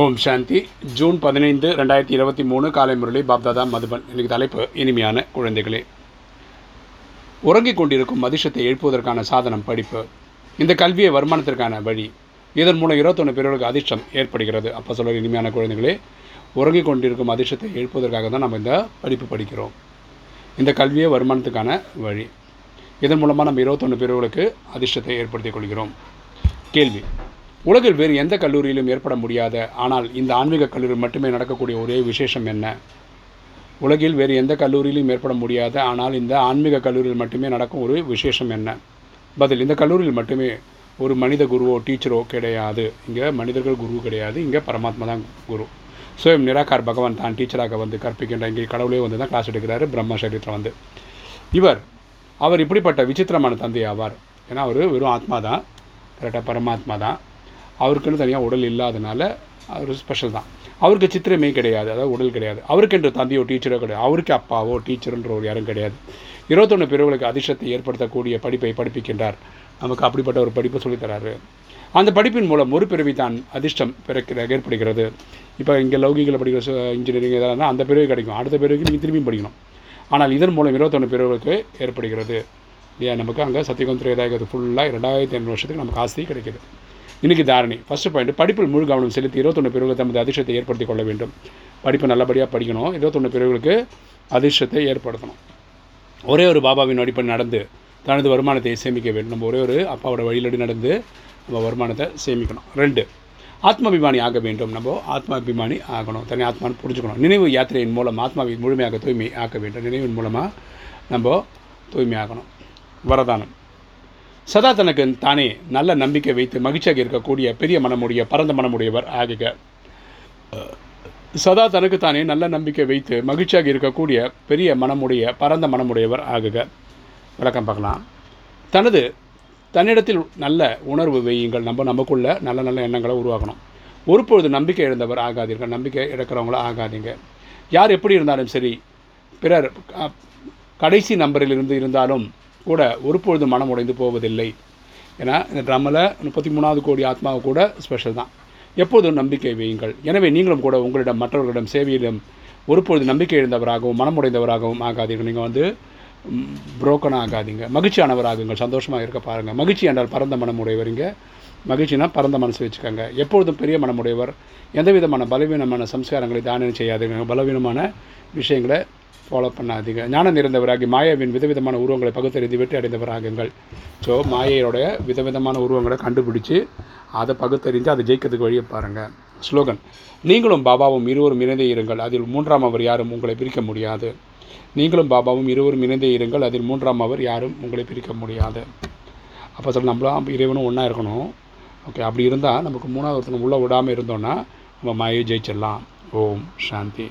ஓம் சாந்தி. June பதினைந்து ரெண்டாயிரத்தி இருபத்தி மூணு காலை முரளி பாப்தாதா மதுபன் இன்னைக்கு தலைப்பு இனிமையான குழந்தைகளே. உறங்கிக் கொண்டிருக்கும் மதிஷத்தை எழுப்புவதற்கான சாதனம் படிப்பு. இந்த கல்வியை வருமானத்திற்கான வழி. இதன் மூலம் இருபத்தொன்று பேர்களுக்கு அதிர்ஷ்டம் ஏற்படுகிறது. அப்போ சொல்ல இனிமையான குழந்தைகளே உறங்கிக் கொண்டிருக்கும் அதிர்ஷ்டத்தை எழுப்புவதற்காக தான் நம்ம இந்த படிப்பு படிக்கிறோம். இந்த கல்வியை வருமானத்துக்கான வழி. இதன் மூலமாக நம்ம இருபத்தொன்று பேர்களுக்கு அதிர்ஷ்டத்தை ஏற்படுத்திக் கொள்கிறோம். கேள்வி. உலகில் வேறு எந்த கல்லூரியிலும் ஏற்பட முடியாத ஆனால் இந்த ஆன்மீக கல்லூரி மட்டுமே நடக்கக்கூடிய ஒரே விசேஷம் என்ன? உலகில் வேறு எந்த கல்லூரியிலும் ஏற்பட முடியாத ஆனால் இந்த ஆன்மீக கல்லூரியில் மட்டுமே நடக்கும் ஒரு விசேஷம் என்ன? பதில் இந்த கல்லூரியில் மட்டுமே ஒரு மனித குருவோ டீச்சரோ கிடையாது. இங்கே மனிதர்கள் குரு கிடையாது இங்கே பரமாத்மா தான் குரு. சுயம் நிராகார் பகவான் தான் டீச்சராக வந்து கற்பிக்கின்ற இங்கே கடவுளே வந்து தான் கிளாஸ் எடுக்கிறாரு பிரம்ம சரீரத்தில் வந்து. இவர் அவர் இப்படிப்பட்ட விசித்திரமான தந்தை ஆவார் ஏன்னா அவர் வெறும் ஆத்மா தான் கரெக்டாக பரமாத்மா தான். அவருக்குன்னு தனியாக உடல் இல்லாதனால அவர் ஸ்பெஷல் தான். அவருக்கு சித்திரமே கிடையாது அதாவது உடல் கிடையாது. அவருக்கென்று தந்தையோ டீச்சரோ கிடையாது. அவருக்கு அப்பாவோ டீச்சருன்ற ஒரு யாரும் கிடையாது. இருபத்தொன்று பேர்களுக்கு அதிர்ஷ்டத்தை ஏற்படுத்தக்கூடிய படிப்பை படிப்பிக்கின்றார். நமக்கு அப்படிப்பட்ட ஒரு படிப்பை சொல்லித்தராரு அந்த படிப்பின் மூலம் ஒரு பிறவி தான் அதிர்ஷ்டம் பிறக்கிற ஏற்படுகிறது. இப்போ இங்கே லௌகிகளை படிக்கிற இன்ஜினியரிங் எதாவது அந்த பிறவி கிடைக்கும். அடுத்த பிறகு நீங்கள் திரும்பியும் படிக்கணும். ஆனால் இதன் மூலம் இருபத்தொன்று பிறவுக்கு ஏற்படுகிறது. ஏன்? நமக்கு அங்கே சத்தியகம் திரேதாயகத்து ஃபுல்லாக ரெண்டாயிரத்தி ஐநூறு வருஷத்துக்கு நமக்கு ஆஸ்தி கிடைக்கிது. இன்றைக்கி தாரணி. ஃபஸ்ட்டு பாயிண்ட் படிப்பில் முழு கவனம் செலுத்தி இருபத்தொன்று பிரிவுகள் தமது அதிர்ஷ்டத்தை ஏற்படுத்தி கொள்ள வேண்டும். படிப்பு நல்லபடியாக படிக்கணும். இருபத்தொன்று பிரிவுகளுக்கு அதிர்ஷ்டத்தை ஏற்படுத்தணும். ஒரே ஒரு பாபாவின் அடிப்படை நடந்து தனது வருமானத்தை சேமிக்க வேண்டும். நம்ம ஒரே ஒரு அப்பாவோட வழியிலடி நடந்து நம்ம வருமானத்தை சேமிக்கணும். ரெண்டு ஆத்மாபிமானி ஆக வேண்டும். நம்ம ஆத்மாபிமானி ஆகணும். தனி ஆத்மான்னு புரிஞ்சுக்கணும். நினைவு யாத்திரையின் மூலம் ஆத்மாவை முழுமையாக தூய்மை ஆக்க வேண்டும். நினைவின் மூலமாக நம்ம தூய்மையாகணும் வரதானம். சதா தனக்கு தானே நல்ல நம்பிக்கை வைத்து மகிழ்ச்சியாக இருக்கக்கூடிய பெரிய மனமுடைய பரந்த மனமுடையவர் ஆகுக. சதா தனக்கு தானே நல்ல நம்பிக்கை வைத்து மகிழ்ச்சியாக இருக்கக்கூடிய பெரிய மனமுடைய பரந்த மனமுடையவர் ஆகுக. விளக்கம் பார்க்கலாம். தனது தன்னிடத்தில் நல்ல உணர்வு வையுங்கள். நம்ம நமக்குள்ள நல்ல நல்ல எண்ணங்களை உருவாக்கணும். ஒருபொழுது நம்பிக்கை இழந்தவர் ஆகாதீர்கள். நம்பிக்கை இழக்கிறவங்கள ஆகாதீங்க. யார் எப்படி இருந்தாலும் சரி பிறர் கடைசி நம்பரில் இருந்து இருந்தாலும் கூட ஒருபொழுது மனம் உடைந்து போவதில்லை. ஏன்னா இந்த ட்ரம்மில் முப்பத்தி மூணாவது கோடி ஆத்மாவை கூட ஸ்பெஷல் தான். எப்போதும் நம்பிக்கை வையுங்கள். எனவே நீங்களும் கூட உங்களிடம் மற்றவர்களிடம் சேவையிடம் ஒருபொழுது நம்பிக்கை இழந்தவராகவும் மனமுடைந்தவராகவும் ஆகாதீர்கள். நீங்கள் வந்து புரோக்கன் ஆகாதீங்க. மகிழ்ச்சியானவராகுங்கள். சந்தோஷமாக இருக்க பாருங்கள் மகிழ்ச்சி என்றால் பரந்த மனமுடையவர் இங்கே மகிழ்ச்சினா பரந்த மனசு வச்சுக்கோங்க. எப்பொழுதும் பெரிய மனமுடையவர். எந்த விதமான பலவீனமான சம்ஸ்காரங்களை தானம் செய்யாதீங்க பலவீனமான விஷயங்களை ஃபாலோ பண்ணாதீங்க. ஞானம் நிறைந்தவராகி மாயாவின் விதவிதமான உருவங்களை பகுத்தறிந்து வெற்றி அடைந்தவராகுங்கள். ஸோ மாயையோடைய விதவிதமான உருவங்களை கண்டுபிடிச்சு அதை பகுத்தறிஞ்சு அதை ஜெயிக்கிறதுக்கு வழியை பாருங்கள் ஸ்லோகன் நீங்களும் பாபாவும் இருவரும் இணைந்தே இருங்கள். அதில் மூன்றாம் அவர் யாரும் உங்களை பிரிக்க முடியாது. நீங்களும் பாபாவும் இருவரும் இணைந்தே இருங்கள். அதில் மூன்றாம் அவர் யாரும் உங்களை பிரிக்க முடியாது. அப்போ சொல்ல நம்மளாம் இறைவனும் ஒன்றா இருக்கணும். ஓகே அப்படி இருந்தால் நமக்கு மூணாவது ஒருத்தங்க உள்ளே விடாமல் இருந்தோன்னா நம்ம மாயை ஜெயிச்சிடலாம். ஓம் சாந்தி.